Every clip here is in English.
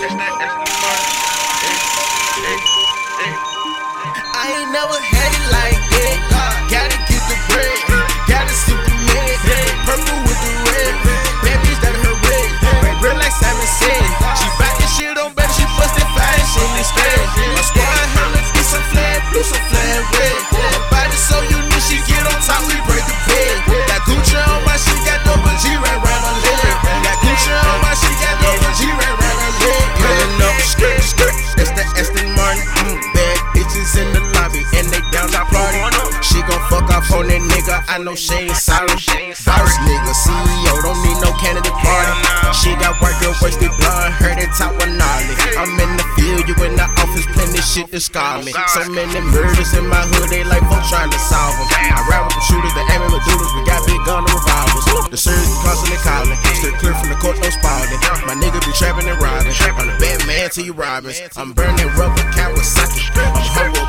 I ain't never had it like that. Gotta get the bread. Gotta super mad. Purple nigga, I know she ain't sorry. Boss nigga, CEO, don't need no candidate party. She got white girl wasted blonde, heard it top with gnarly. I'm in the field, you in the office, plenty shit to scar me. So many murders in my hood, they like folks trying to solve them. I ride with the shooters, the aiming with doodles, we got big gun and revolvers. The series constantly calling, still clear from the court, no spalding. My nigga be trapping and robbing. I'm the Batman to you Robbins. I'm burning rubber Kawasaki. I'm humble,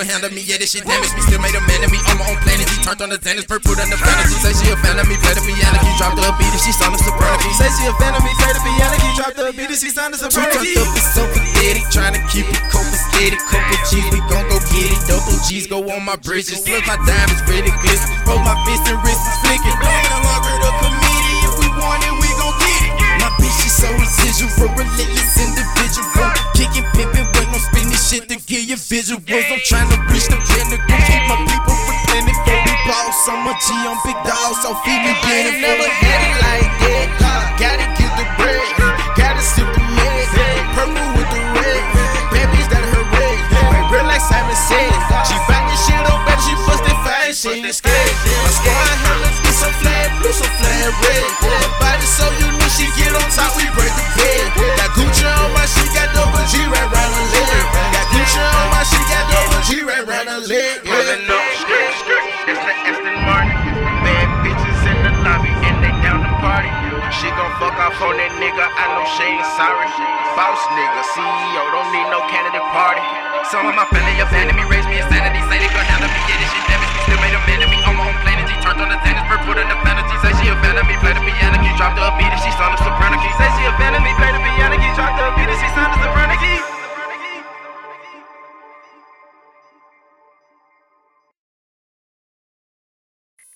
insanity. Say they couldn't handle me, yeah, this shit damaged me. Still made a man of me on my own planet. He turned on the tennis, purple than the fantasy. Say she a fan of me, play the piano, key, dropped the beat, and she the soprano. Say she a fan of me, play the piano, key, dropped the beat, and she sounded Too soprano key. up, it's so pathetic. Tryna keep it copacetic. Couple G's, we gon' go get it. Double G's go on my bridges. Look, my diamonds ready glisten. Roll my fist and wrist is flicking. Visuals. I'm tryna reach the pinnacle. Keep my people from plentiful. We boss on my G on big dogs, so feed me benefit. never had it like that. Gotta get the bread. Gotta sip the med. Purple with the red. Bad bitch that her red. Real like Simon said. She back this shit on better. She bustin' fine. She fuck off on that nigga, I know she ain't sorry. Boss nigga, CEO, don't need no candidate party. Some of my family abandoned me, raised me insanity.